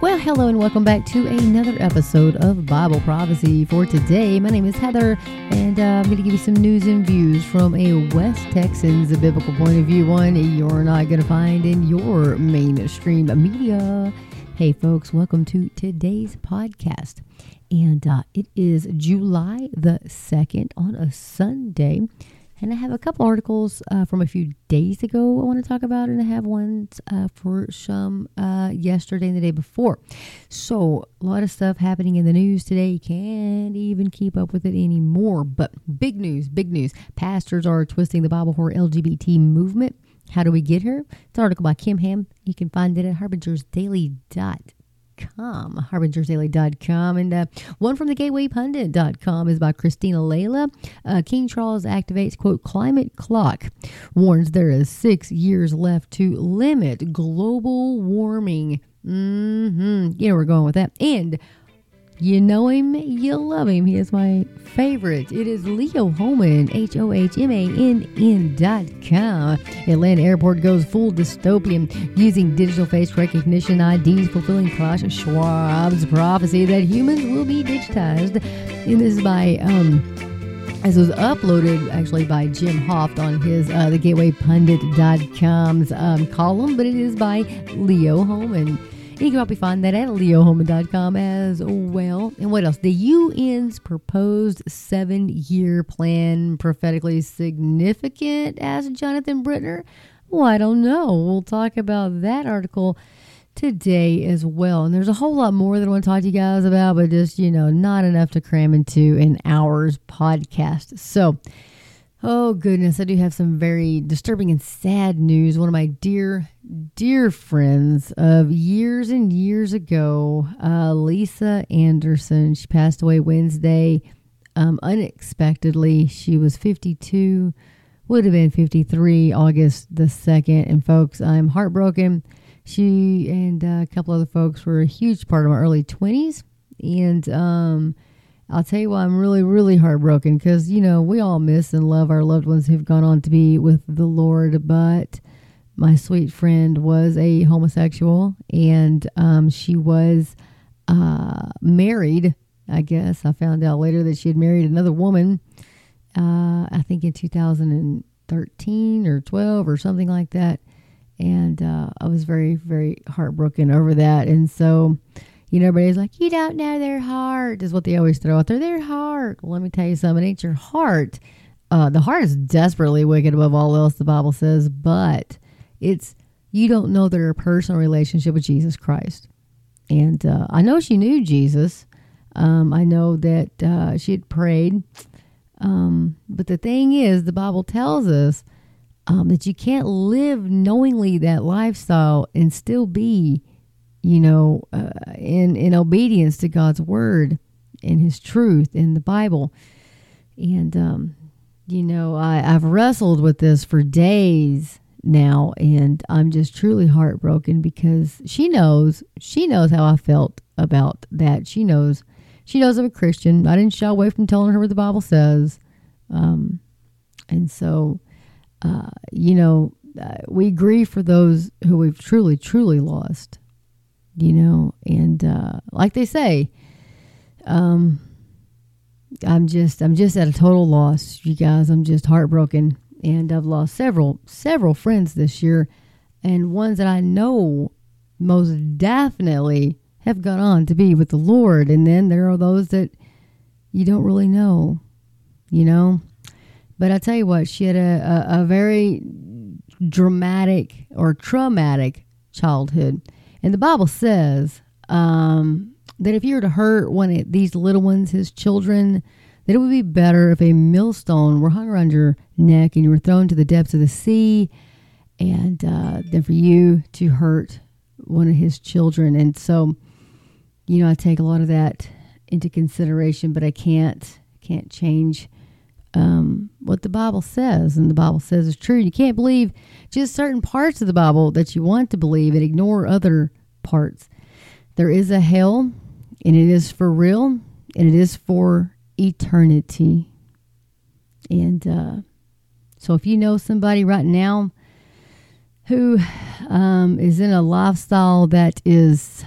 Well, hello and welcome back to another episode of Bible Prophecy for today. My name is Heather, and uh, I'm going to give you some news and views from a West Texans biblical point of view, one you're not going to find in your mainstream media. Hey, folks, welcome to today's podcast. And uh, it is July the 2nd on a Sunday. And I have a couple articles uh, from a few days ago I want to talk about, and I have ones uh, for some uh, yesterday and the day before. So, a lot of stuff happening in the news today. You can't even keep up with it anymore. But big news, big news. Pastors are twisting the Bible for LGBT movement. How do we get here? It's an article by Ken Ham. You can find it at harbingersdaily.com com, harbingersdaily.com. And uh, one from the gatewaypundit.com is by Cristina Laila. Uh, King Charles activates, quote, climate clock, warns there is six years left to limit global warming. Mm-hmm. Know, we're going with that. And you know him, you love him. He is my favorite. It is Leo Hohmann, H O H M A N N dot com. Atlanta Airport goes full dystopian using digital face recognition IDs, fulfilling Klaus Schwab's prophecy that humans will be digitized. And this is by, um, this was uploaded actually by Jim Hoft on his uh, the gatewaypundit.com's um, column, but it is by Leo Hohmann. You can probably find that at leohohmann.com as well. And what else? The UN's proposed seven year plan prophetically significant, asked Jonathan Brentner. Well, I don't know. We'll talk about that article today as well. And there's a whole lot more that I want to talk to you guys about, but just, you know, not enough to cram into an hour's podcast. So, Oh, goodness. I do have some very disturbing and sad news. One of my dear, dear friends of years and years ago, uh, Lisa Anderson, she passed away Wednesday um, unexpectedly. She was 52, would have been 53 August the 2nd. And, folks, I'm heartbroken. She and uh, a couple other folks were a huge part of my early 20s. And, um, I'll tell you why I'm really, really heartbroken because, you know, we all miss and love our loved ones who've gone on to be with the Lord. But my sweet friend was a homosexual and um, she was uh, married. I guess I found out later that she had married another woman, uh, I think in 2013 or 12 or something like that. And uh, I was very, very heartbroken over that. And so, you know, everybody's like, you don't know their heart, is what they always throw out there. Their heart. Well, let me tell you something. It ain't your heart. Uh, the heart is desperately wicked above all else, the Bible says, but it's, you don't know their personal relationship with Jesus Christ. And uh, I know she knew Jesus. Um, I know that uh, she had prayed. Um, but the thing is, the Bible tells us um, that you can't live knowingly that lifestyle and still be you know, uh, in in obedience to God's word and His truth in the Bible. And um, you know, I, I've wrestled with this for days now, and I'm just truly heartbroken because she knows she knows how I felt about that. She knows she knows I'm a Christian. I didn't shy away from telling her what the Bible says, um, and so uh, you know, uh, we grieve for those who we've truly, truly lost you know, and uh, like they say, um, I'm just I'm just at a total loss, you guys. I'm just heartbroken, and I've lost several several friends this year, and ones that I know most definitely have gone on to be with the Lord, and then there are those that you don't really know, you know. But I tell you what, she had a, a, a very dramatic or traumatic childhood and the Bible says um, that if you were to hurt one of these little ones, his children, that it would be better if a millstone were hung around your neck and you were thrown to the depths of the sea, and uh, than for you to hurt one of his children. And so, you know, I take a lot of that into consideration, but I can't can't change um, what the Bible says, and the Bible says is true. You can't believe just certain parts of the Bible that you want to believe and ignore other parts. There is a hell, and it is for real, and it is for eternity. And uh, so, if you know somebody right now who um, is in a lifestyle that is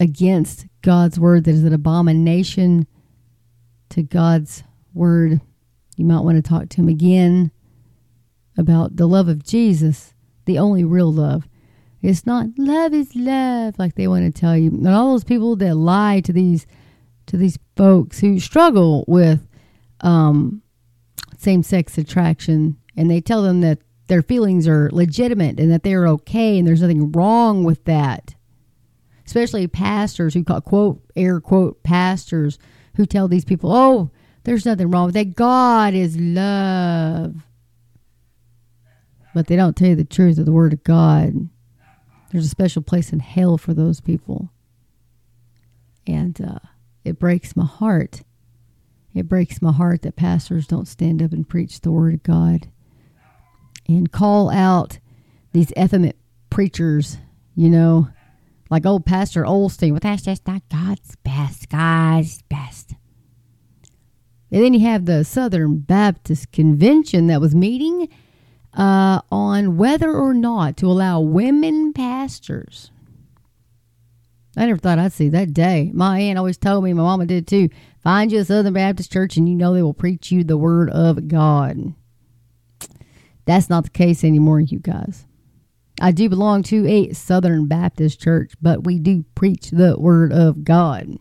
against God's word, that is an abomination to God's word, you might want to talk to him again about the love of Jesus, the only real love. It's not love is love like they want to tell you. And all those people that lie to these to these folks who struggle with um, same sex attraction and they tell them that their feelings are legitimate and that they're okay and there's nothing wrong with that. Especially pastors who call quote air quote pastors who tell these people, "Oh, there's nothing wrong with that. God is love." But they don't tell you the truth of the word of God. There's a special place in hell for those people. And uh, it breaks my heart. It breaks my heart that pastors don't stand up and preach the word of God and call out these effeminate preachers, you know, like old Pastor Osteen. Well, that's just not God's best. God's best. And then you have the Southern Baptist Convention that was meeting uh, on whether or not to allow women pastors. I never thought I'd see that day. My aunt always told me, my mama did too. Find you a Southern Baptist church and you know they will preach you the word of God. That's not the case anymore, you guys. I do belong to a Southern Baptist church, but we do preach the Word of God.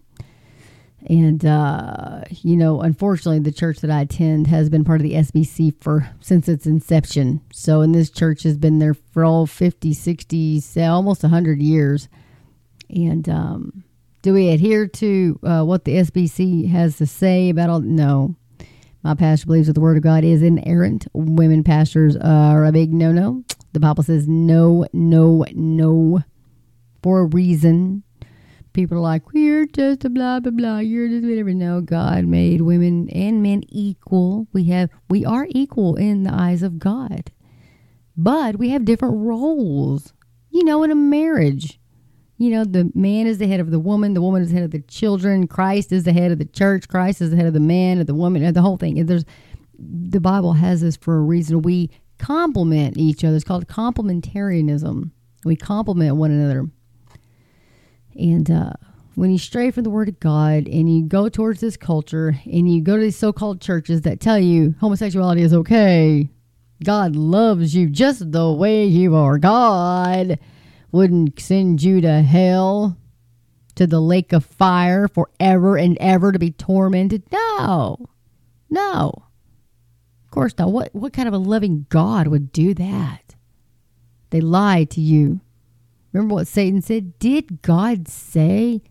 And uh, you know, unfortunately, the church that I attend has been part of the SBC for since its inception. So, and this church has been there for all 50, 60, almost 100 years. And um, do we adhere to uh, what the SBC has to say about all? No, my pastor believes that the word of God is inerrant. Women pastors are a big no no. The Bible says no, no, no for a reason. People are like, we're just a blah blah blah. You're just whatever. No, God made women and men equal. We have we are equal in the eyes of God. But we have different roles. You know, in a marriage you know, the man is the head of the woman, the woman is the head of the children, Christ is the head of the church, Christ is the head of the man, of the woman, the whole thing. There's the Bible has this for a reason. We complement each other. It's called complementarianism. We complement one another. And uh, when you stray from the Word of God and you go towards this culture and you go to these so called churches that tell you homosexuality is okay, God loves you just the way you are. God wouldn't send you to hell, to the lake of fire forever and ever to be tormented? No. No. Of course not. What, what kind of a loving God would do that? They lie to you. Remember what Satan said? Did God say?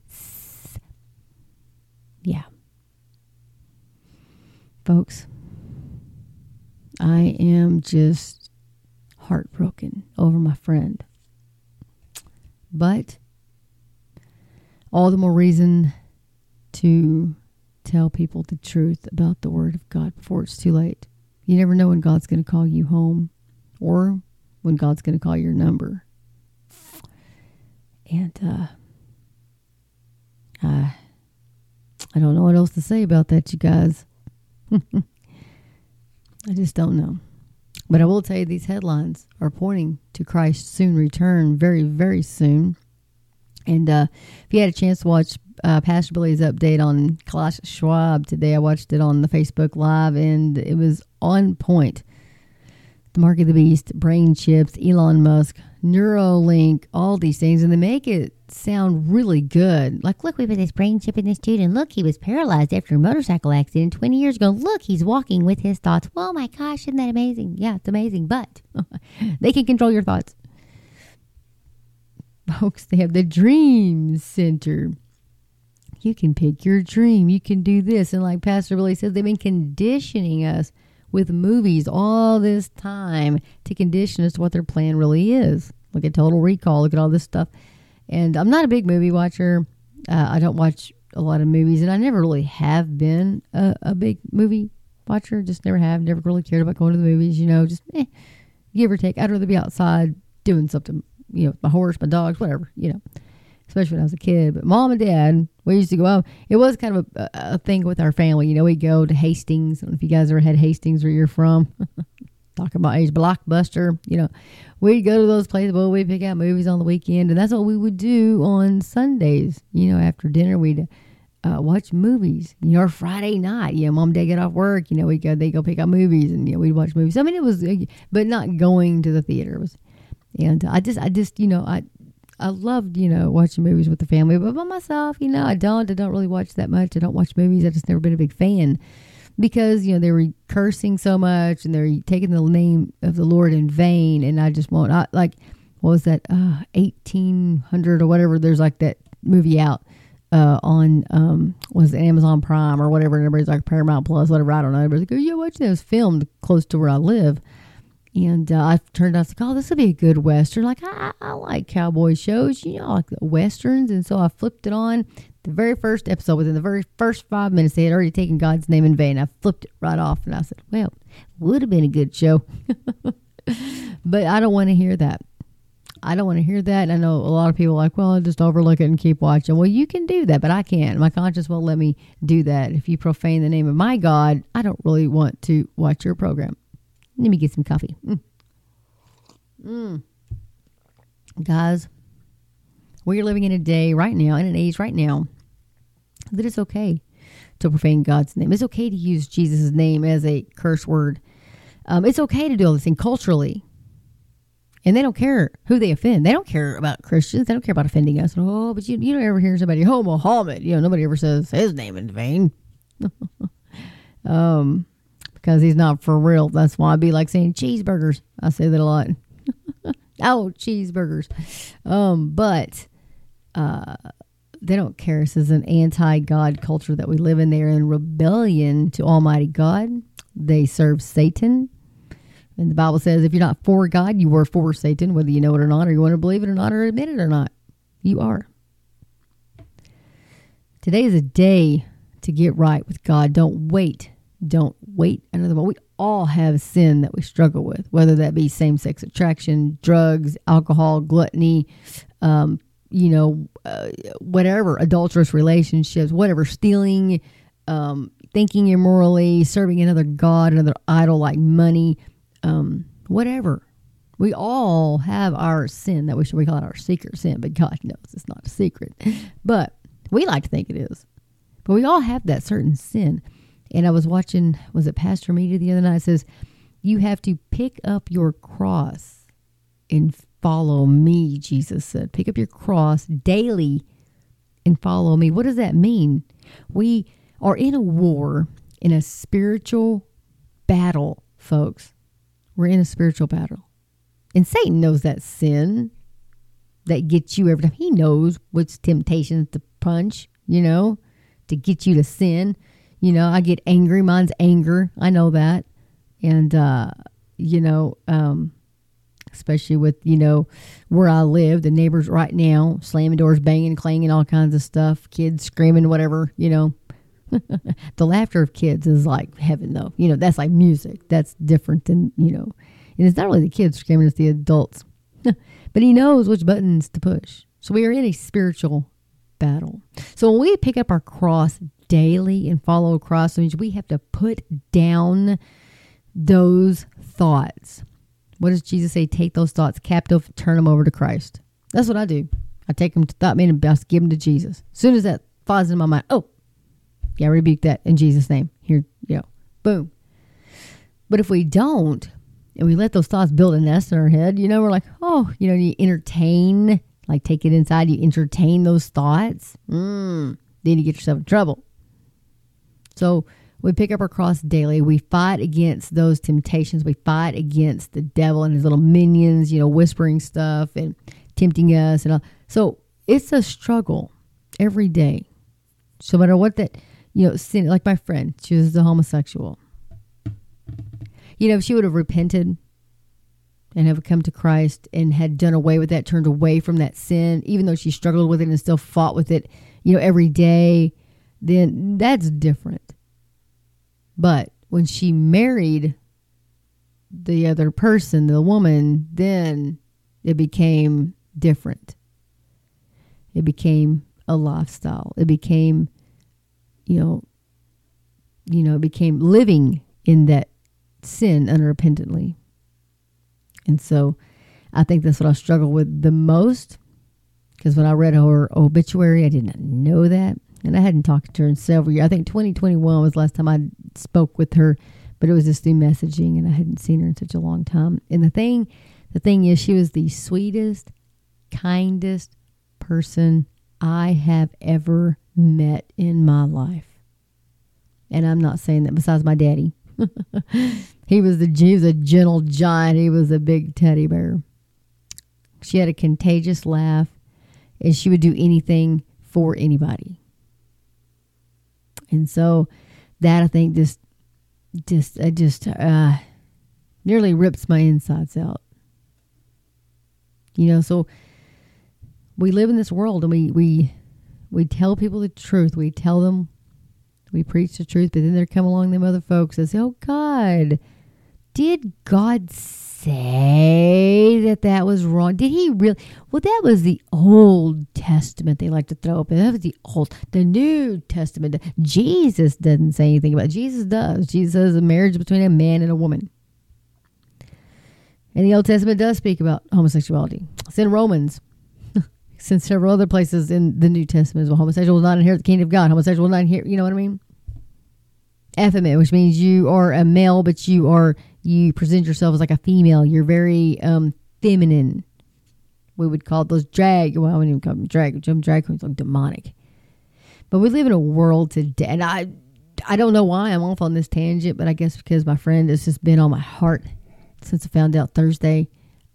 Yeah. Folks, I am just heartbroken over my friend. But all the more reason to tell people the truth about the Word of God before it's too late. You never know when God's going to call you home or when God's going to call your number. And uh, I, I don't know what else to say about that, you guys. I just don't know. But I will tell you, these headlines are pointing to Christ's soon return very, very soon. And uh, if you had a chance to watch uh, Pastor Billy's update on Klaus Schwab today, I watched it on the Facebook Live, and it was on point. The Mark of the Beast, brain chips, Elon Musk, Neuralink, all these things, and they make it sound really good. Like, look, we put this brain chip in this dude, and look, he was paralyzed after a motorcycle accident 20 years ago. Look, he's walking with his thoughts. Oh my gosh, isn't that amazing? Yeah, it's amazing, but they can control your thoughts. Folks, they have the Dream Center. You can pick your dream. You can do this. And like Pastor Billy says, they've been conditioning us with movies all this time to condition us to what their plan really is. Look at Total Recall. Look at all this stuff. And I'm not a big movie watcher. Uh, I don't watch a lot of movies, and I never really have been a, a, big movie watcher. Just never have. Never really cared about going to the movies. You know, just eh, give or take. I'd rather be outside doing something. You know, my horse, my dogs, whatever. You know, especially when I was a kid. But mom and dad, we used to go out. It was kind of a, a thing with our family. You know, We'd go to Hastings. if you guys ever had Hastings where you're from. talking about age blockbuster. You know, we'd go to those places. Well, we'd pick out movies on the weekend, and that's what we would do on Sundays. You know, after dinner, we'd uh, watch movies. You know, Friday night, you know, mom and dad get off work. You know, we go they go pick out movies, and you know, we'd watch movies. I mean, it was, uh, but not going to the theater was. And I just, I just, you know, I, I loved, you know, watching movies with the family, but by myself, you know, I don't, I don't really watch that much. I don't watch movies. I just never been a big fan because you know they were cursing so much and they're taking the name of the Lord in vain. And I just won't. I, like, what was that? Uh, eighteen hundred or whatever. There's like that movie out uh, on um, was it Amazon Prime or whatever, and everybody's like Paramount Plus, whatever. I don't know. Everybody's like, oh yeah, watching this filmed close to where I live. And uh, I turned out to like, oh, this would be a good western. Like I, I like cowboy shows, you know, like the westerns. And so I flipped it on. The very first episode, within the very first five minutes, they had already taken God's name in vain. I flipped it right off, and I said, well, would have been a good show. but I don't want to hear that. I don't want to hear that. And I know a lot of people like, well, I'll just overlook it and keep watching. Well, you can do that, but I can't. My conscience won't let me do that. If you profane the name of my God, I don't really want to watch your program. Let me get some coffee. Mm. Mm. Guys, we're living in a day right now, in an age right now, that it's okay to profane God's name. It's okay to use Jesus' name as a curse word. Um, it's okay to do all this thing culturally and they don't care who they offend. They don't care about Christians. They don't care about offending us. Oh, but you you don't ever hear somebody, oh Muhammad. You know, nobody ever says his name in vain. um, because he's not for real. That's why I'd be like saying cheeseburgers. I say that a lot. oh, cheeseburgers. Um, but uh, they don't care. This is an anti-God culture that we live in. They're in rebellion to Almighty God. They serve Satan. And the Bible says if you're not for God, you are for Satan, whether you know it or not, or you want to believe it or not, or admit it or not. You are. Today is a day to get right with God. Don't wait. Don't wait another moment. We all have sin that we struggle with, whether that be same sex attraction, drugs, alcohol, gluttony, um, you know, uh, whatever, adulterous relationships, whatever, stealing, um, thinking immorally, serving another God, another idol like money um, whatever. We all have our sin that we should we call it our secret sin, but God knows it's not a secret. But we like to think it is. But we all have that certain sin. And I was watching, was it Pastor Media the other night? It says, You have to pick up your cross and follow me, Jesus said. Pick up your cross daily and follow me. What does that mean? We are in a war, in a spiritual battle, folks. We're in a spiritual battle. And Satan knows that sin that gets you every time. He knows what's temptations to punch, you know, to get you to sin. You know, I get angry. Mine's anger. I know that. And, uh, you know, um, especially with, you know, where I live, the neighbors right now slamming doors, banging, clanging, all kinds of stuff, kids screaming, whatever, you know. the laughter of kids is like heaven, though. You know, that's like music. That's different than, you know, and it's not really the kids screaming, it's the adults. but he knows which buttons to push. So we are in a spiritual battle. So when we pick up our cross daily and follow across, means we have to put down those thoughts. What does Jesus say? Take those thoughts captive, turn them over to Christ. That's what I do. I take them to thought man and best give them to Jesus. As soon as that thought in my mind, oh, yeah, rebuke that in Jesus' name. Here, you know, boom. But if we don't, and we let those thoughts build a nest in our head, you know, we're like, oh, you know, you entertain, like take it inside, you entertain those thoughts, mm, then you get yourself in trouble. So we pick up our cross daily. We fight against those temptations. We fight against the devil and his little minions, you know, whispering stuff and tempting us and all. So it's a struggle every day. So no matter what that you know, sin, like my friend, she was a homosexual. You know, if she would have repented and have come to Christ and had done away with that, turned away from that sin, even though she struggled with it and still fought with it, you know, every day, then that's different. But when she married the other person, the woman, then it became different. It became a lifestyle. It became you know, you know, it became living in that sin unrepentantly. And so I think that's what I struggle with the most. Because when I read her obituary, I did not know that. And I hadn't talked to her in several years. I think 2021 was the last time I spoke with her, but it was just through messaging, and I hadn't seen her in such a long time. And the thing, the thing is, she was the sweetest, kindest person I have ever met in my life. And I'm not saying that besides my daddy. he was the he was a gentle giant. He was a big teddy bear. She had a contagious laugh, and she would do anything for anybody. And so that I think just just just uh, nearly rips my insides out. You know, so we live in this world and we we we tell people the truth. We tell them we preach the truth, but then there come along them other folks that say, "Oh God, did God say that that was wrong? Did He really?" Well, that was the Old Testament. They like to throw up. That was the Old, the New Testament. Jesus doesn't say anything about. It. Jesus does. Jesus says a marriage between a man and a woman. And the Old Testament does speak about homosexuality. It's in Romans since several other places in the New Testament as well. Homosexual will not inherit the kingdom of God. Homosexual will not inherit, you know what I mean? Effeminate, which means you are a male, but you are, you present yourself as like a female. You're very um, feminine. We would call those drag, well, I wouldn't even call them drag, jump drag queens, like demonic. But we live in a world today, and I, I don't know why I'm off on this tangent, but I guess because my friend has just been on my heart since I found out Thursday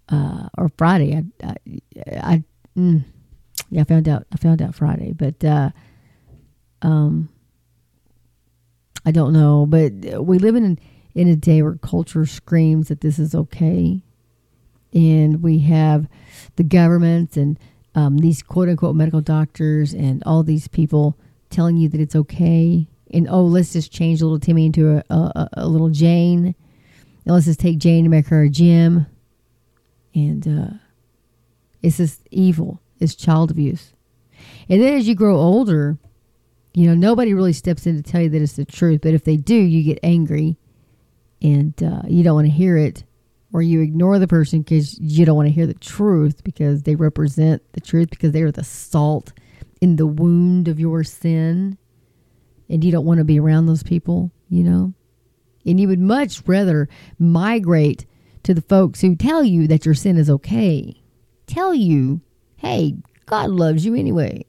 uh, or Friday. I, I, I mm, yeah, I found out. I found out Friday, but uh, um, I don't know. But we live in in a day where culture screams that this is okay, and we have the government and um, these quote unquote medical doctors and all these people telling you that it's okay. And oh, let's just change little Timmy into a, a, a little Jane. And let's just take Jane and make her a Jim. And uh, it's just evil it's child abuse. And then as you grow older, you know, nobody really steps in to tell you that it's the truth. But if they do, you get angry and uh, you don't want to hear it, or you ignore the person because you don't want to hear the truth because they represent the truth because they are the salt in the wound of your sin. And you don't want to be around those people, you know? And you would much rather migrate to the folks who tell you that your sin is okay, tell you hey, God loves you anyway.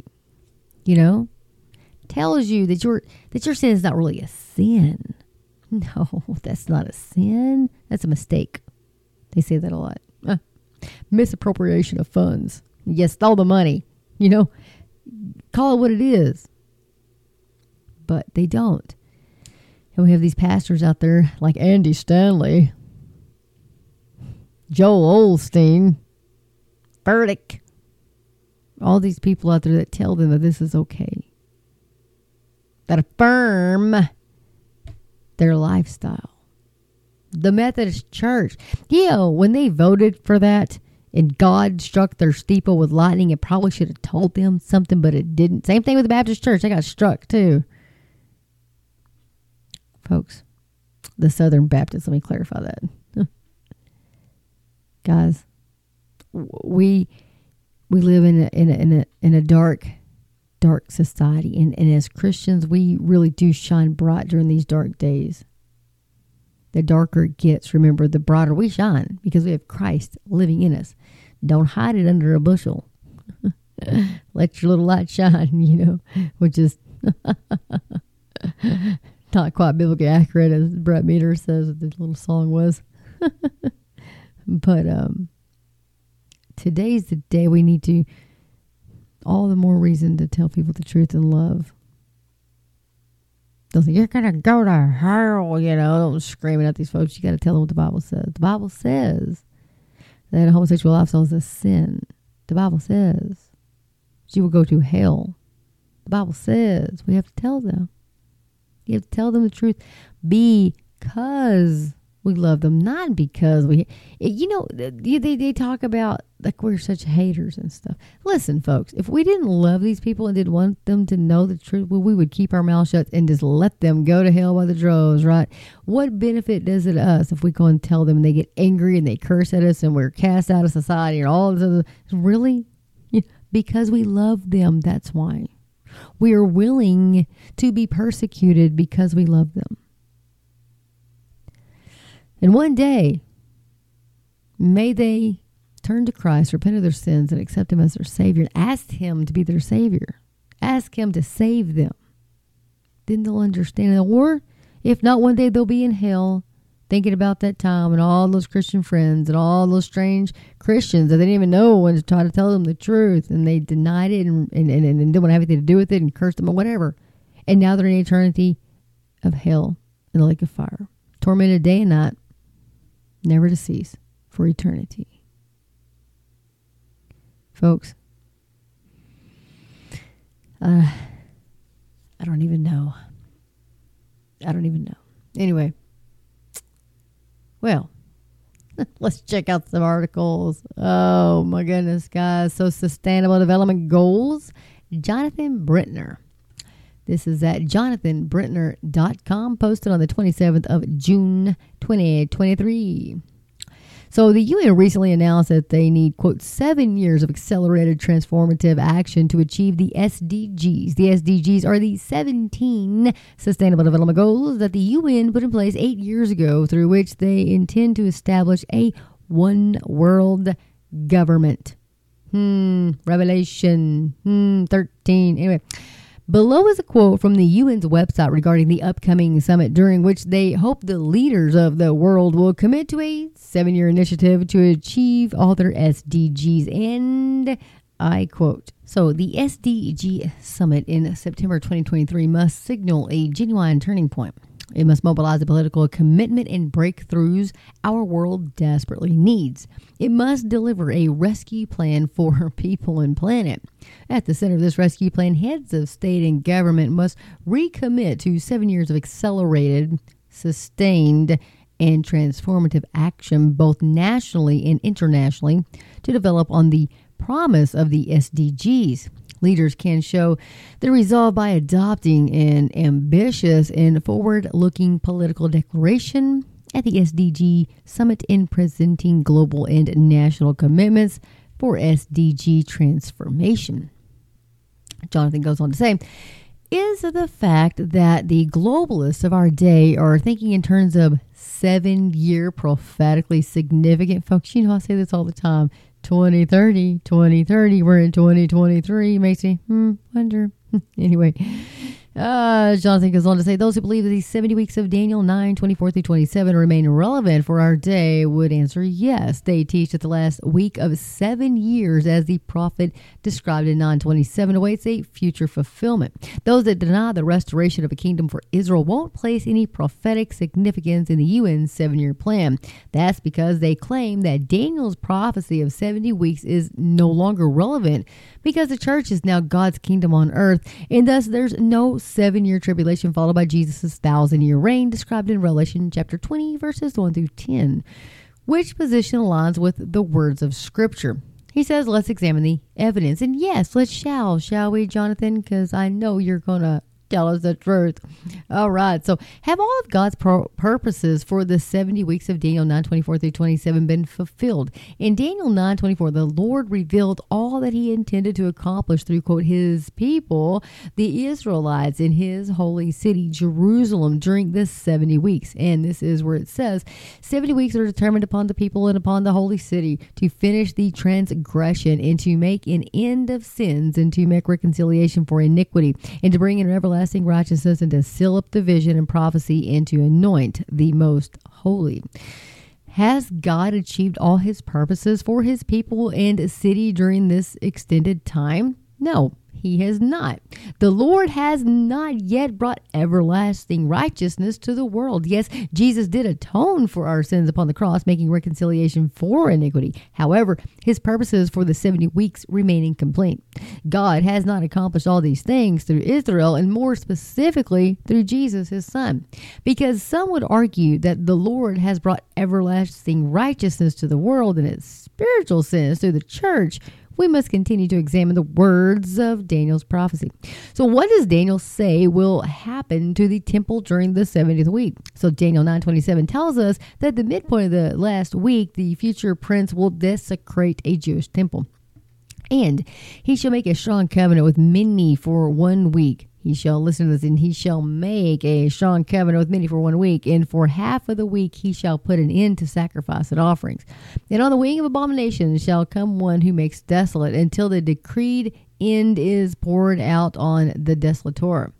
You know, tells you that your that your sin is not really a sin. No, that's not a sin. That's a mistake. They say that a lot. Uh, misappropriation of funds. You stole the money. You know, call it what it is. But they don't. And we have these pastors out there like Andy Stanley, Joel Osteen, Furtick, all these people out there that tell them that this is okay, that affirm their lifestyle. The Methodist Church, know, when they voted for that and God struck their steeple with lightning, it probably should have told them something, but it didn't. Same thing with the Baptist Church. They got struck too. Folks, the Southern Baptists, let me clarify that. Guys, we we live in a, in a, in a, in a dark, dark society. And, and as Christians, we really do shine bright during these dark days. The darker it gets, remember, the brighter we shine because we have Christ living in us. Don't hide it under a bushel. Let your little light shine, you know, which is not quite biblically accurate as Brett Meador says the little song was. but um today's the day we need to, all the more reason to tell people the truth in love. Don't say, you're going to go to hell, you know. Don't screaming at these folks. You got to tell them what the Bible says. The Bible says that a homosexual lifestyle is a sin. The Bible says she will go to hell. The Bible says we have to tell them. You have to tell them the truth because we love them, not because we. You know, they they talk about like we're such haters and stuff. Listen, folks, if we didn't love these people and didn't want them to know the truth, well, we would keep our mouth shut and just let them go to hell by the droves, right? What benefit does it us if we go and tell them and they get angry and they curse at us and we're cast out of society and all this other? Really? Yeah, because we love them, that's why. We are willing to be persecuted because we love them. And one day, may they turn to Christ, repent of their sins, and accept Him as their Savior, and ask Him to be their Savior. Ask Him to save them. Then they'll understand. Or, if not, one day they'll be in hell thinking about that time and all those Christian friends and all those strange Christians that they didn't even know when to try to tell them the truth and they denied it and, and, and, and didn't want to have anything to do with it and cursed them or whatever. And now they're in eternity of hell in the lake of fire, tormented day and night, never to cease for eternity. Folks, uh, I don't even know. I don't even know. Anyway, well, let's check out some articles. Oh my goodness, guys. So, Sustainable Development Goals, Jonathan Brentner. This is at jonathanbrentner.com, posted on the 27th of June, 2023. So the UN recently announced that they need, quote, seven years of accelerated transformative action to achieve the SDGs. The SDGs are the 17 Sustainable Development Goals that the UN put in place eight years ago, through which they intend to establish a one world government. Hmm, Revelation hmm, 13. Anyway. Below is a quote from the UN's website regarding the upcoming summit, during which they hope the leaders of the world will commit to a seven year initiative to achieve all their SDGs. And I quote So, the SDG summit in September 2023 must signal a genuine turning point. It must mobilize the political commitment and breakthroughs our world desperately needs. It must deliver a rescue plan for people and planet. At the center of this rescue plan, heads of state and government must recommit to seven years of accelerated, sustained, and transformative action, both nationally and internationally, to develop on the promise of the SDGs. Leaders can show their resolve by adopting an ambitious and forward looking political declaration at the SDG Summit in presenting global and national commitments for SDG transformation. Jonathan goes on to say, is the fact that the globalists of our day are thinking in terms of seven year prophetically significant folks. You know, I say this all the time 2030, 2030, we're in 2023. Makes me hmm, wonder. anyway, uh, Jonathan goes on to say those who believe that these 70 weeks of Daniel 9, 24 through 27 remain relevant for our day would answer yes. They teach that the last week of seven years, as the prophet described in 927, awaits a future fulfillment. Those that deny the restoration of a kingdom for Israel won't place any prophetic significance in the UN's seven year plan. That's because they claim that Daniel's prophecy of 70 weeks is no longer relevant because the church is now God's kingdom on earth, and thus there's no seven year tribulation followed by Jesus' thousand year reign described in Revelation chapter 20, verses 1 through 10, which position aligns with the words of Scripture. He says, let's examine the evidence. And yes, let's shall, shall we, Jonathan? Because I know you're going to tell us the truth. All right. So, have all of God's purposes for the 70 weeks of Daniel 9 24 through 27 been fulfilled? In Daniel 9 24, the Lord revealed all that he intended to accomplish through, quote, his people, the Israelites, in his holy city, Jerusalem, during this 70 weeks. And this is where it says 70 weeks are determined upon the people and upon the holy city to finish the transgression and to make an end of sins and to make reconciliation for iniquity and to bring in everlasting everlasting righteousness and to seal up the vision and prophecy and to anoint the most holy. Has God achieved all his purposes for his people and city during this extended time? No, he has not. The Lord has not yet brought everlasting righteousness to the world. Yes, Jesus did atone for our sins upon the cross, making reconciliation for iniquity. However, his purposes for the 70 weeks remain incomplete. God has not accomplished all these things through Israel, and more specifically through Jesus, his son. Because some would argue that the Lord has brought everlasting righteousness to the world in its spiritual sense through the church we must continue to examine the words of Daniel's prophecy. So, what does Daniel say will happen to the temple during the 70th week? So, Daniel 9:27 tells us that the midpoint of the last week, the future prince will desecrate a Jewish temple. And he shall make a strong covenant with many for one week he shall listen to this, and he shall make a strong covenant with many for one week, and for half of the week he shall put an end to sacrifice and offerings. And on the wing of abomination shall come one who makes desolate until the decreed end is poured out on the desolator.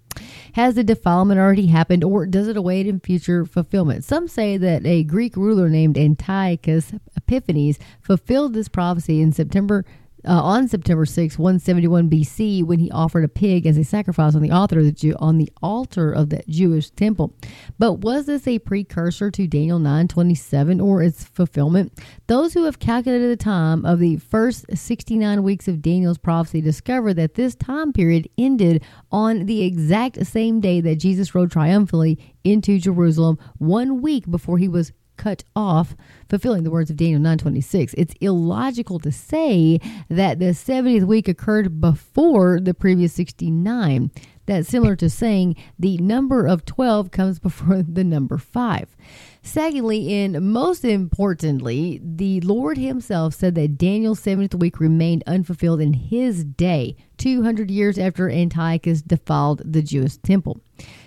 Has the defilement already happened, or does it await in future fulfillment? Some say that a Greek ruler named Antiochus Epiphanes fulfilled this prophecy in September uh, on September 6, 171 BC, when he offered a pig as a sacrifice on the altar of the Jew, on the altar of the Jewish temple. But was this a precursor to Daniel 9:27 or its fulfillment? Those who have calculated the time of the first 69 weeks of Daniel's prophecy discover that this time period ended on the exact same day that Jesus rode triumphantly into Jerusalem, one week before he was cut off, fulfilling the words of Daniel 9:26. It's illogical to say that the 70th week occurred before the previous 69. That's similar to saying the number of 12 comes before the number 5. Secondly, and most importantly, the Lord Himself said that Daniel's 70th week remained unfulfilled in His day, 200 years after Antiochus defiled the Jewish temple.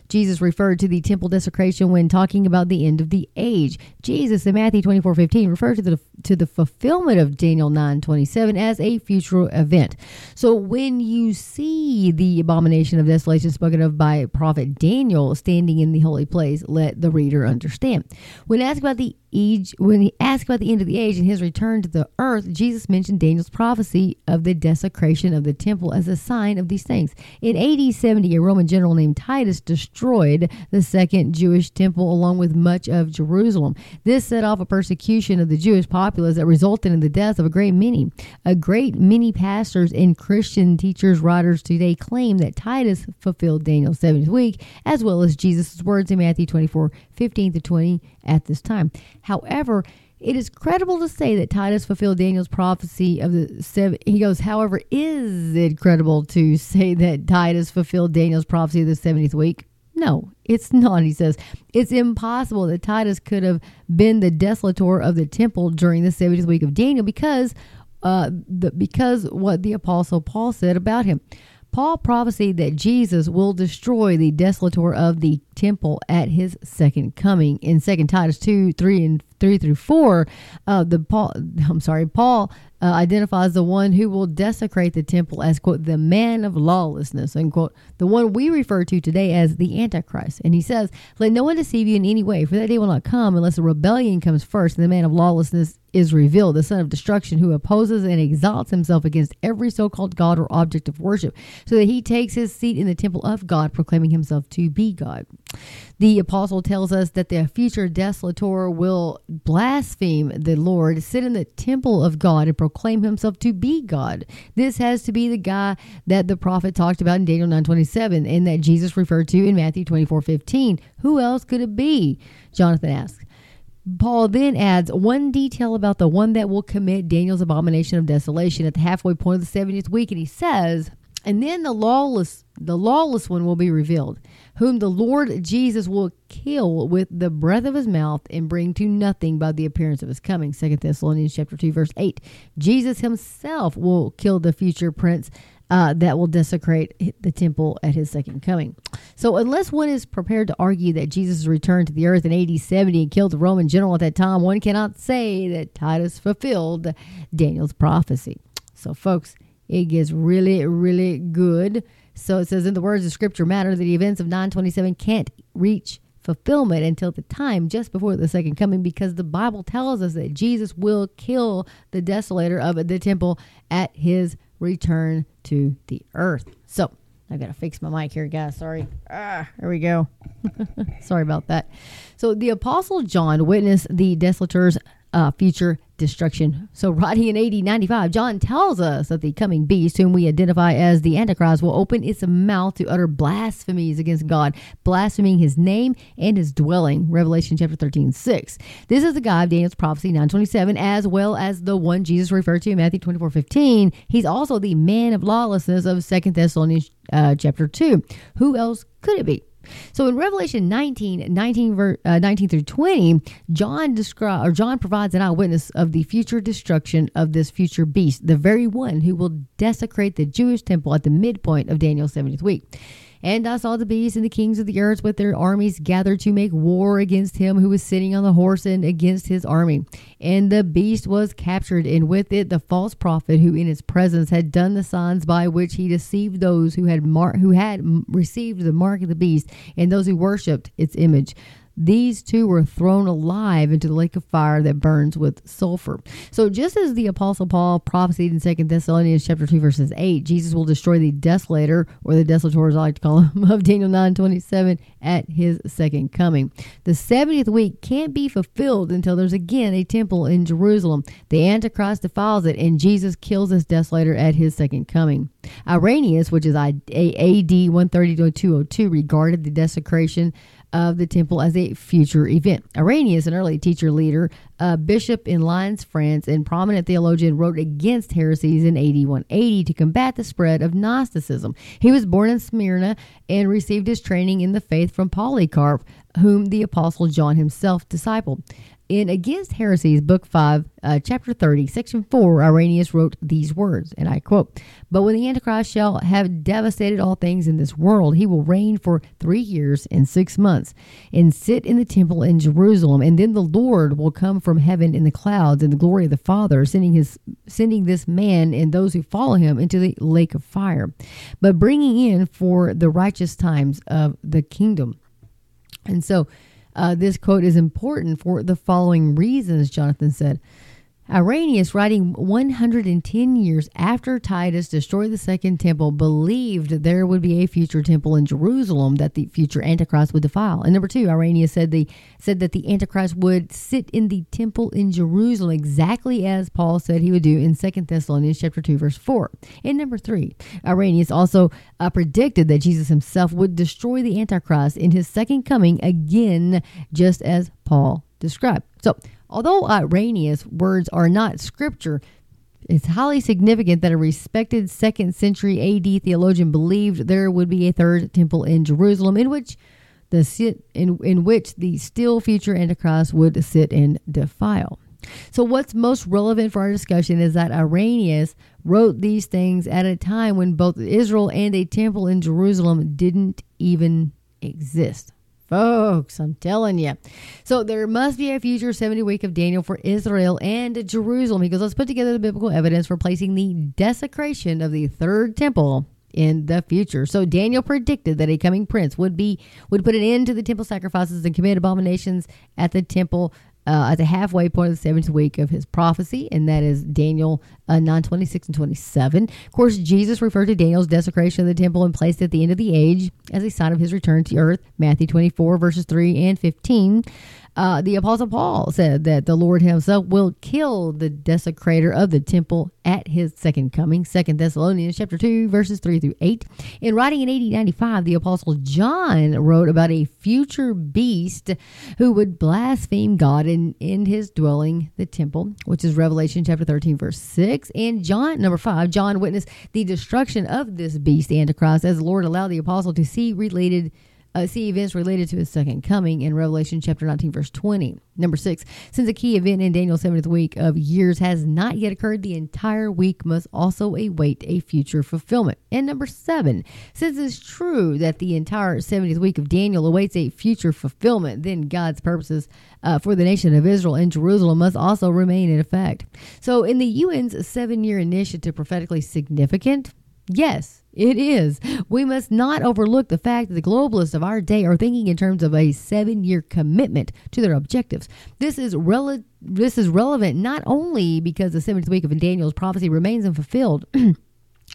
Jesus referred to the temple desecration when talking about the end of the age. Jesus in Matthew 24 15 referred to the, to the fulfillment of Daniel 9 27 as a future event. So when you see the abomination of desolation spoken of by prophet Daniel standing in the holy place, let the reader understand. When asked about the age, when he asked about the end of the age and his return to the earth, Jesus mentioned Daniel's prophecy of the desecration of the temple as a sign of these things. In AD 70, a Roman general named Titus destroyed the second Jewish temple along with much of Jerusalem. This set off a persecution of the Jewish populace that resulted in the death of a great many. A great many pastors and Christian teachers, writers today claim that Titus fulfilled Daniel's 70th week, as well as Jesus' words in Matthew 24 15 to 20 at this time. However, it is credible to say that Titus fulfilled Daniel's prophecy of the seven. He goes, however, is it credible to say that Titus fulfilled Daniel's prophecy of the 70th week? No, it's not. He says it's impossible that Titus could have been the desolator of the temple during the 70th week of Daniel because, uh, the, because what the apostle Paul said about him. Paul prophesied that Jesus will destroy the desolator of the temple at his second coming. In Second Titus 2, 3, and 3 through 4. Uh, the Paul, I'm sorry, Paul uh, identifies the one who will desecrate the temple as, quote, the man of lawlessness, unquote, the one we refer to today as the Antichrist. And he says, Let no one deceive you in any way, for that day will not come unless a rebellion comes first, and the man of lawlessness is revealed, the son of destruction, who opposes and exalts himself against every so called God or object of worship, so that he takes his seat in the temple of God, proclaiming himself to be God. The apostle tells us that the future desolator will blaspheme the Lord, sit in the temple of God, and proclaim himself to be God. This has to be the guy that the prophet talked about in Daniel 9:27 and that Jesus referred to in Matthew 24:15. Who else could it be? Jonathan asks. Paul then adds one detail about the one that will commit Daniel's abomination of desolation at the halfway point of the 70th week, and he says, and then the lawless the lawless one will be revealed whom the lord jesus will kill with the breath of his mouth and bring to nothing by the appearance of his coming second thessalonians chapter 2 verse 8 jesus himself will kill the future prince uh, that will desecrate the temple at his second coming. So, unless one is prepared to argue that Jesus returned to the earth in AD 70 and killed the Roman general at that time, one cannot say that Titus fulfilled Daniel's prophecy. So, folks, it gets really, really good. So it says, in the words of Scripture matter, that the events of 927 can't reach fulfillment until the time just before the second coming because the Bible tells us that Jesus will kill the desolator of the temple at his return to the earth. So, I gotta fix my mic here, guys. Sorry. Ah, there we go. Sorry about that. So the apostle John witnessed the desolator's uh, future destruction. So, writing in AD 95, John tells us that the coming beast, whom we identify as the Antichrist, will open its mouth to utter blasphemies against God, blaspheming his name and his dwelling. Revelation chapter 13, 6. This is the guy of Daniel's prophecy 927, as well as the one Jesus referred to in Matthew 24, 15. He's also the man of lawlessness of Second Thessalonians uh, chapter 2. Who else could it be? So in Revelation 19, 19, uh, 19 through 20, John describe, or John provides an eyewitness of the future destruction of this future beast, the very one who will desecrate the Jewish temple at the midpoint of Daniel's 70th week. And I saw the beasts and the kings of the earth with their armies gathered to make war against him who was sitting on the horse and against his army. And the beast was captured, and with it the false prophet who in his presence had done the signs by which he deceived those who had mar- who had received the mark of the beast and those who worshipped its image these two were thrown alive into the lake of fire that burns with sulfur. So just as the apostle Paul prophesied in 2 Thessalonians chapter 2 verses 8, Jesus will destroy the desolator or the desolator as I like to call him of Daniel 9:27 at his second coming. The 70th week can't be fulfilled until there's again a temple in Jerusalem. The antichrist defiles it and Jesus kills this desolator at his second coming. Irenaeus, which is AD 130 to 202, regarded the desecration of the temple as a future event. Irenaeus, an early teacher leader, a bishop in Lyons, France, and prominent theologian, wrote against heresies in AD 180 to combat the spread of Gnosticism. He was born in Smyrna and received his training in the faith from Polycarp, whom the apostle John himself discipled. In Against Heresies, Book 5, uh, Chapter 30, Section 4, Irenaeus wrote these words, and I quote But when the Antichrist shall have devastated all things in this world, he will reign for three years and six months, and sit in the temple in Jerusalem. And then the Lord will come from heaven in the clouds in the glory of the Father, sending, his, sending this man and those who follow him into the lake of fire, but bringing in for the righteous times of the kingdom. And so, uh, this quote is important for the following reasons, Jonathan said. Irenaeus, writing 110 years after Titus destroyed the second temple, believed there would be a future temple in Jerusalem that the future Antichrist would defile. And number two, Irenaeus said the said that the Antichrist would sit in the temple in Jerusalem exactly as Paul said he would do in 2 Thessalonians chapter 2, verse 4. And number three, Irenaeus also uh, predicted that Jesus himself would destroy the Antichrist in his second coming again, just as Paul described. So Although Irenaeus' words are not scripture, it's highly significant that a respected second century AD theologian believed there would be a third temple in Jerusalem in which the in, in which the still future Antichrist would sit and defile. So, what's most relevant for our discussion is that Irenaeus wrote these things at a time when both Israel and a temple in Jerusalem didn't even exist. Folks, I'm telling you. So there must be a future 70 week of Daniel for Israel and Jerusalem. He goes, let's put together the biblical evidence for placing the desecration of the third temple in the future. So Daniel predicted that a coming prince would be would put an end to the temple sacrifices and commit abominations at the temple uh, at the halfway point of the seventh week of his prophecy, and that is Daniel uh, 9 26 and 27. Of course, Jesus referred to Daniel's desecration of the temple and placed at the end of the age as a sign of his return to earth, Matthew 24, verses 3 and 15. Uh, the Apostle Paul said that the Lord himself will kill the desecrator of the temple at his second coming. Second Thessalonians chapter 2, verses 3 through 8. In writing in 1895, the Apostle John wrote about a future beast who would blaspheme God in, his dwelling, the temple, which is Revelation chapter 13, verse 6. And John, number 5, John witnessed the destruction of this beast, Antichrist, as the Lord allowed the apostle to see related uh, see events related to his second coming in Revelation chapter 19, verse 20. Number six, since a key event in Daniel's 70th week of years has not yet occurred, the entire week must also await a future fulfillment. And number seven, since it's true that the entire 70th week of Daniel awaits a future fulfillment, then God's purposes uh, for the nation of Israel and Jerusalem must also remain in effect. So, in the UN's seven year initiative prophetically significant? Yes, It is. We must not overlook the fact that the globalists of our day are thinking in terms of a seven year commitment to their objectives. This is rel- this is relevant not only because the seventh week of Daniel's prophecy remains unfulfilled.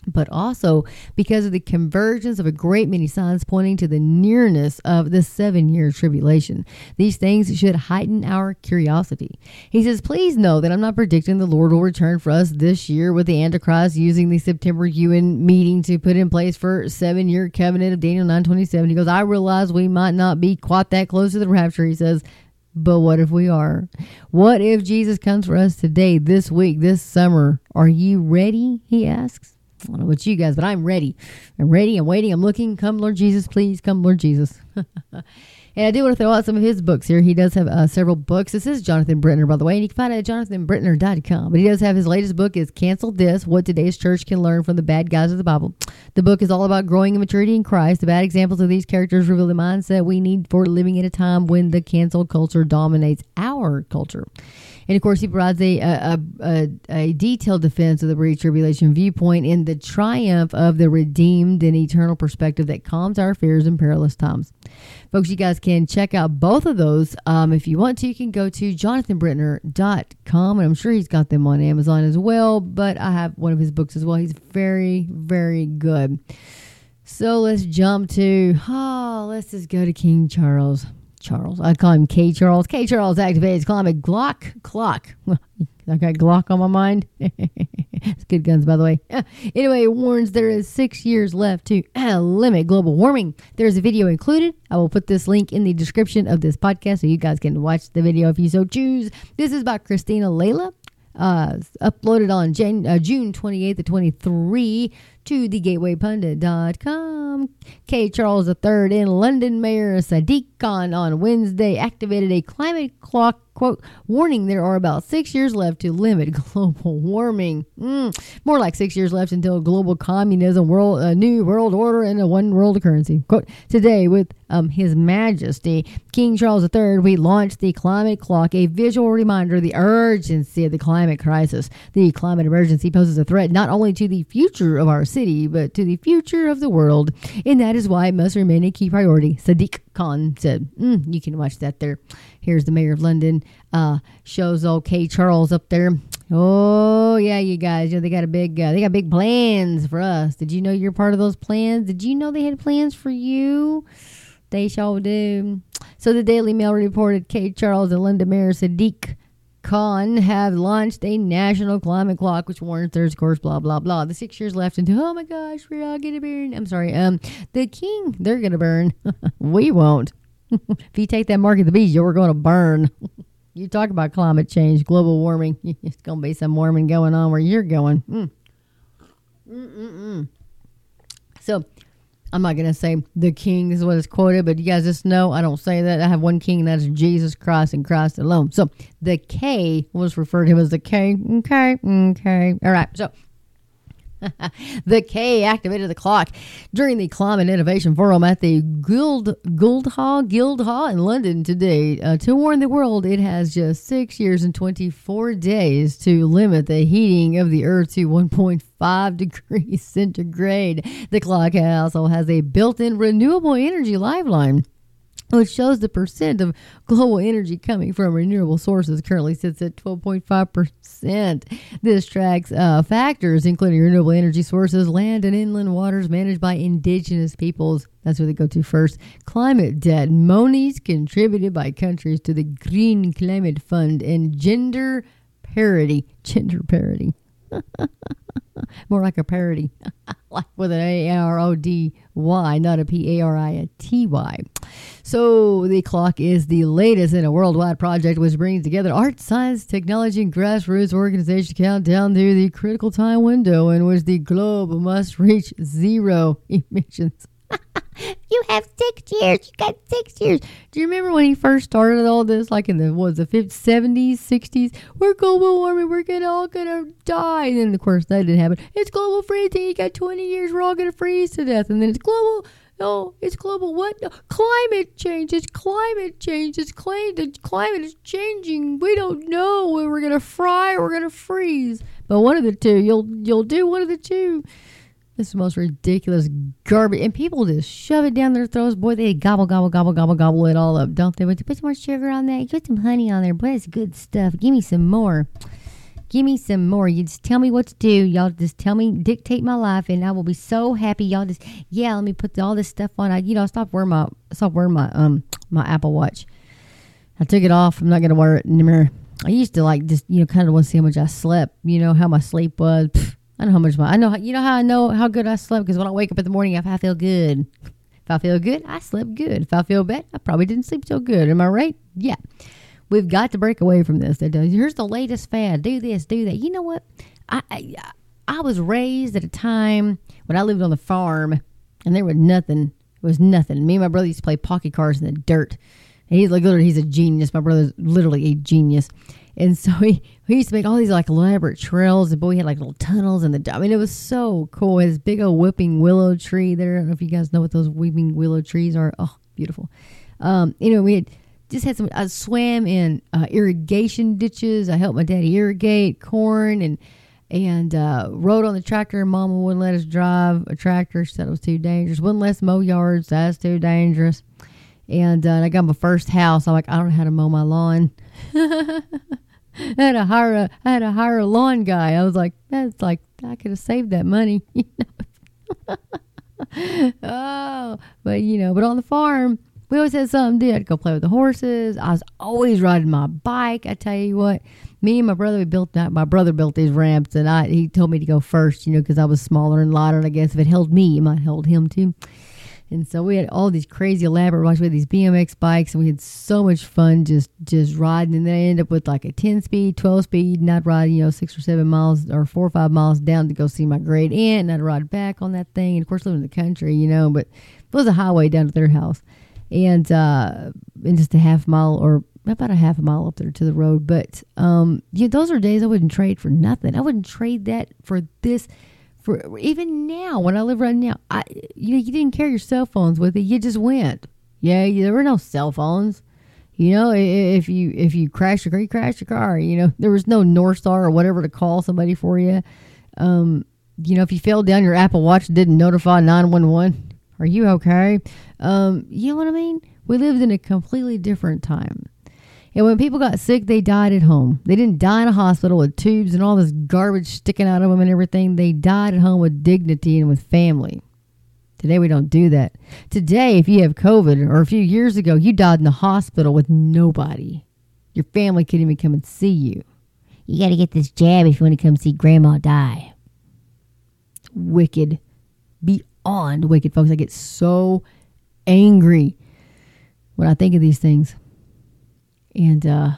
but also because of the convergence of a great many signs pointing to the nearness of the seven year tribulation. These things should heighten our curiosity. He says, Please know that I'm not predicting the Lord will return for us this year with the Antichrist using the September UN meeting to put in place for seven year covenant of Daniel 927. He goes, I realize we might not be quite that close to the rapture. He says, but what if we are? What if Jesus comes for us today, this week, this summer? Are you ready? He asks. I don't know about you guys, but I'm ready. I'm ready. I'm waiting. I'm looking. Come, Lord Jesus, please. Come, Lord Jesus. and I do want to throw out some of his books here. He does have uh, several books. This is Jonathan Brentner, by the way, and you can find it at jonathanbrentner.com. But he does have his latest book is Cancel This, What Today's Church Can Learn from the Bad Guys of the Bible. The book is all about growing in maturity in Christ. The bad examples of these characters reveal the mindset we need for living in a time when the cancel culture dominates our culture. And of course, he provides a, a, a, a detailed defense of the pre tribulation viewpoint in the triumph of the redeemed and eternal perspective that calms our fears in perilous times. Folks, you guys can check out both of those. Um, if you want to, you can go to jonathanbrentner.com, and I'm sure he's got them on Amazon as well. But I have one of his books as well. He's very, very good. So let's jump to, oh, let's just go to King Charles. Charles. I call him K Charles. K Charles activates climate Glock clock. I got Glock on my mind. it's good guns, by the way. Anyway, it warns there is six years left to limit global warming. There's a video included. I will put this link in the description of this podcast so you guys can watch the video if you so choose. This is by Cristina Laila. Uh, uploaded on Jan- uh, June 28th to 23 to thegatewaypundit.com. K. Charles III in London Mayor Sadiq Khan on Wednesday activated a climate clock quote warning there are about six years left to limit global warming. Mm, more like six years left until global communism, world, a new world order, and a one world currency. Quote today with um, His Majesty King Charles III, we launched the climate clock, a visual reminder of the urgency of the climate crisis. The climate emergency poses a threat not only to the future of our city but to the future of the world, and that is why it must remain a key priority. Sadiq Khan said. Mm, you can watch that there. Here's the mayor of London. Uh, shows old K. Charles up there. Oh yeah, you guys. You know, they got a big. Uh, they got big plans for us. Did you know you're part of those plans? Did you know they had plans for you? They sure do. So the Daily Mail reported K. Charles and London Mayor Sadiq Khan have launched a national climate clock, which warns there's, of course, blah, blah, blah. The six years left until, oh my gosh, we're all going to burn. I'm sorry. Um, The king, they're going to burn. we won't. if you take that mark of the beast, you're going to burn. you talk about climate change, global warming. It's going to be some warming going on where you're going. Mm. Mm-mm-mm. So I'm not going to say the king is what is quoted, but you guys just know I don't say that. I have one king, that's Jesus Christ and Christ alone. So the K was referred to as the K. Okay, okay. All right. So the K activated the clock during the Climate Innovation Forum at the Guild Guildhall Guildhall in London today uh, to warn the world it has just six years and 24 days to limit the heating of the Earth to 1.5 degrees centigrade. The clock also has a built-in renewable energy lifeline which shows the percent of global energy coming from renewable sources currently sits at 12.5%. This tracks uh, factors including renewable energy sources, land and inland waters managed by indigenous peoples. That's where they go to first. Climate debt, monies contributed by countries to the Green Climate Fund, and gender parity. Gender parity. More like a parody, like with an A R O D Y, not a P A R I T Y. So the clock is the latest in a worldwide project which brings together art, science, technology, and grassroots organizations to count down to the critical time window in which the globe must reach zero emissions. you have six years. You got six years. Do you remember when he first started all this, like in the what was the 50s, 70s, 60s? We're global warming. We're gonna all gonna die. And then of course that didn't happen. It's global freezing. You got 20 years. We're all gonna freeze to death. And then it's global. No, it's global what? No, climate change. It's climate change. It's claimed the climate is changing. We don't know we're gonna fry or we're gonna freeze. But one of the two, you'll you'll do one of the two. This is the most ridiculous garbage. And people just shove it down their throats. Boy, they gobble, gobble, gobble, gobble, gobble it all up, don't they? But put some more sugar on that. You put some honey on there. Boy, it's good stuff. Give me some more. Give me some more. You just tell me what to do. Y'all just tell me, dictate my life, and I will be so happy. Y'all just, yeah, let me put all this stuff on. I, you know, stop wearing my, stop wearing my, um, my Apple Watch. I took it off. I'm not gonna wear it anymore. I used to like just, you know, kind of want to see how much I slept. You know how my sleep was. Pfft, I know how much my, I know, how, you know how I know how good I slept because when I wake up in the morning, if I feel good, if I feel good, I slept good. If I feel bad, I probably didn't sleep so good. Am I right? Yeah. We've got to break away from this. Here's the latest fad. Do this, do that. You know what? I, I I was raised at a time when I lived on the farm, and there was nothing. It was nothing. Me and my brother used to play pocket cars in the dirt. And he's like literally he's a genius. My brother's literally a genius. And so he, he used to make all these like elaborate trails. And boy, he had like little tunnels in the. I mean, it was so cool. His big old whipping willow tree there. I don't know if you guys know what those weeping willow trees are. Oh, beautiful. Um, you know, we had just had some. I swam in uh, irrigation ditches. I helped my daddy irrigate corn and and uh, rode on the tractor. Mama wouldn't let us drive a tractor. She said it was too dangerous. Wouldn't let us mow yards. That's too dangerous. And, uh, I got my first house. I'm like, I don't know how to mow my lawn. I had to hire a, I had to hire a lawn guy. I was like, that's like, I could have saved that money. You know? oh, but you know, but on the farm, we always had something to do. I'd go play with the horses. I was always riding my bike. I tell you what, me and my brother, we built that. My brother built these ramps, and I he told me to go first, you know, because I was smaller and lighter. And I guess if it held me, it might hold him too. And so we had all these crazy elaborate rides. We had these BMX bikes, and we had so much fun just just riding. And then I ended up with like a ten speed, twelve speed, and I'd ride you know six or seven miles or four or five miles down to go see my great aunt, and I'd ride back on that thing. And of course, living in the country, you know, but it was a highway down to their house, and uh, and just a half mile or about a half a mile up there to the road. But um, yeah, those are days I wouldn't trade for nothing. I wouldn't trade that for this for even now when I live right now, I you you didn't carry your cell phones with you. You just went. Yeah, there were no cell phones. You know, if you if you crash your car, you crash your car. You know, there was no North Star or whatever to call somebody for you. Um, you know, if you fell down, your Apple Watch didn't notify nine one one. Are you okay? Um, you know what I mean? We lived in a completely different time. And when people got sick, they died at home. They didn't die in a hospital with tubes and all this garbage sticking out of them and everything. They died at home with dignity and with family. Today, we don't do that. Today, if you have COVID, or a few years ago, you died in the hospital with nobody. Your family couldn't even come and see you. You got to get this jab if you want to come see grandma die. Wicked. Beyond wicked, folks. I get so angry when I think of these things. And uh,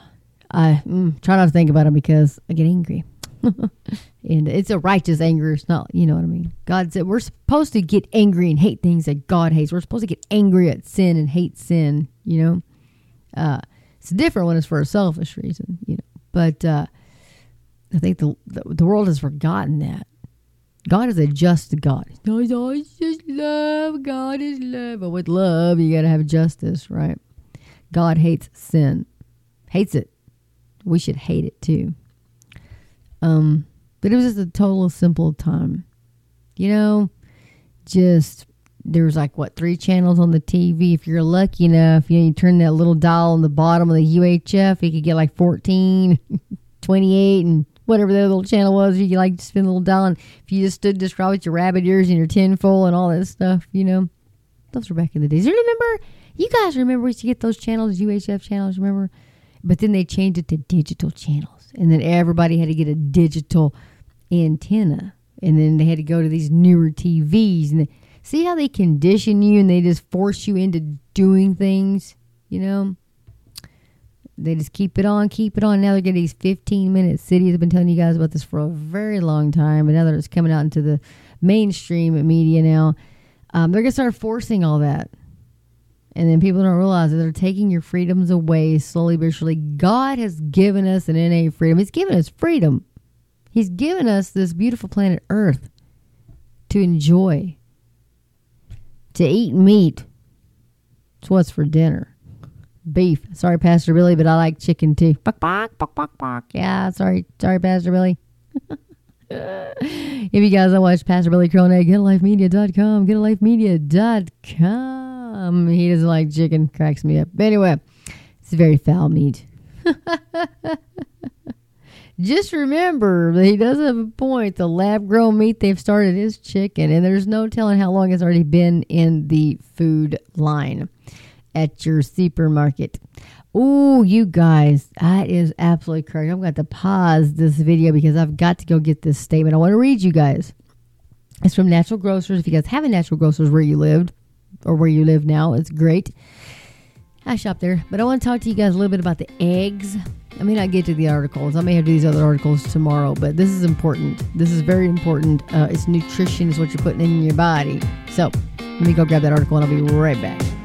I mm, try not to think about it because I get angry. and it's a righteous anger. It's not, you know what I mean? God said we're supposed to get angry and hate things that God hates. We're supposed to get angry at sin and hate sin, you know? Uh, it's different when it's for a selfish reason, you know? But uh, I think the, the, the world has forgotten that. God is a just God. No, it's just love. God is love. But with love, you got to have justice, right? God hates sin hates it. We should hate it too. Um, but it was just a total simple time. You know, just there's like what three channels on the TV. If you're lucky enough, you know, you turn that little dial on the bottom of the UHF, you could get like 14, 28, and whatever the little channel was. You could like spin a little dial, and if you just stood just right with your rabbit ears and your tinfoil and all that stuff, you know, those were back in the days. You remember? You guys remember we used to get those channels, UHF channels? Remember? But then they changed it to digital channels. And then everybody had to get a digital antenna. And then they had to go to these newer TVs. And they, see how they condition you and they just force you into doing things, you know? They just keep it on, keep it on. Now they're getting these 15 minute cities. I've been telling you guys about this for a very long time, but now that it's coming out into the mainstream media now, um, they're going to start forcing all that. And then people don't realize that they're taking your freedoms away slowly but surely. God has given us an innate freedom. He's given us freedom. He's given us this beautiful planet Earth to enjoy, to eat meat. It's what's for dinner. Beef. Sorry, Pastor Billy, but I like chicken too. Bok, bok, bok, bok, bok. Yeah, sorry, sorry, Pastor Billy. if you guys don't watch Pastor Billy Crone, getalifemedia.com, getalifemedia.com. Um, he doesn't like chicken, cracks me up. But anyway, it's very foul meat. Just remember that he does have a point. The lab grown meat they've started is chicken, and there's no telling how long it's already been in the food line at your supermarket. Oh, you guys, that is absolutely correct. I'm going to pause this video because I've got to go get this statement. I want to read you guys. It's from Natural Grocers. If you guys have a Natural Grocers where you lived or where you live now, it's great. I shop there, but I want to talk to you guys a little bit about the eggs. I may not get to the articles. I may have to do these other articles tomorrow, but this is important. This is very important. Uh, it's nutrition is what you're putting in your body. So let me go grab that article and I'll be right back.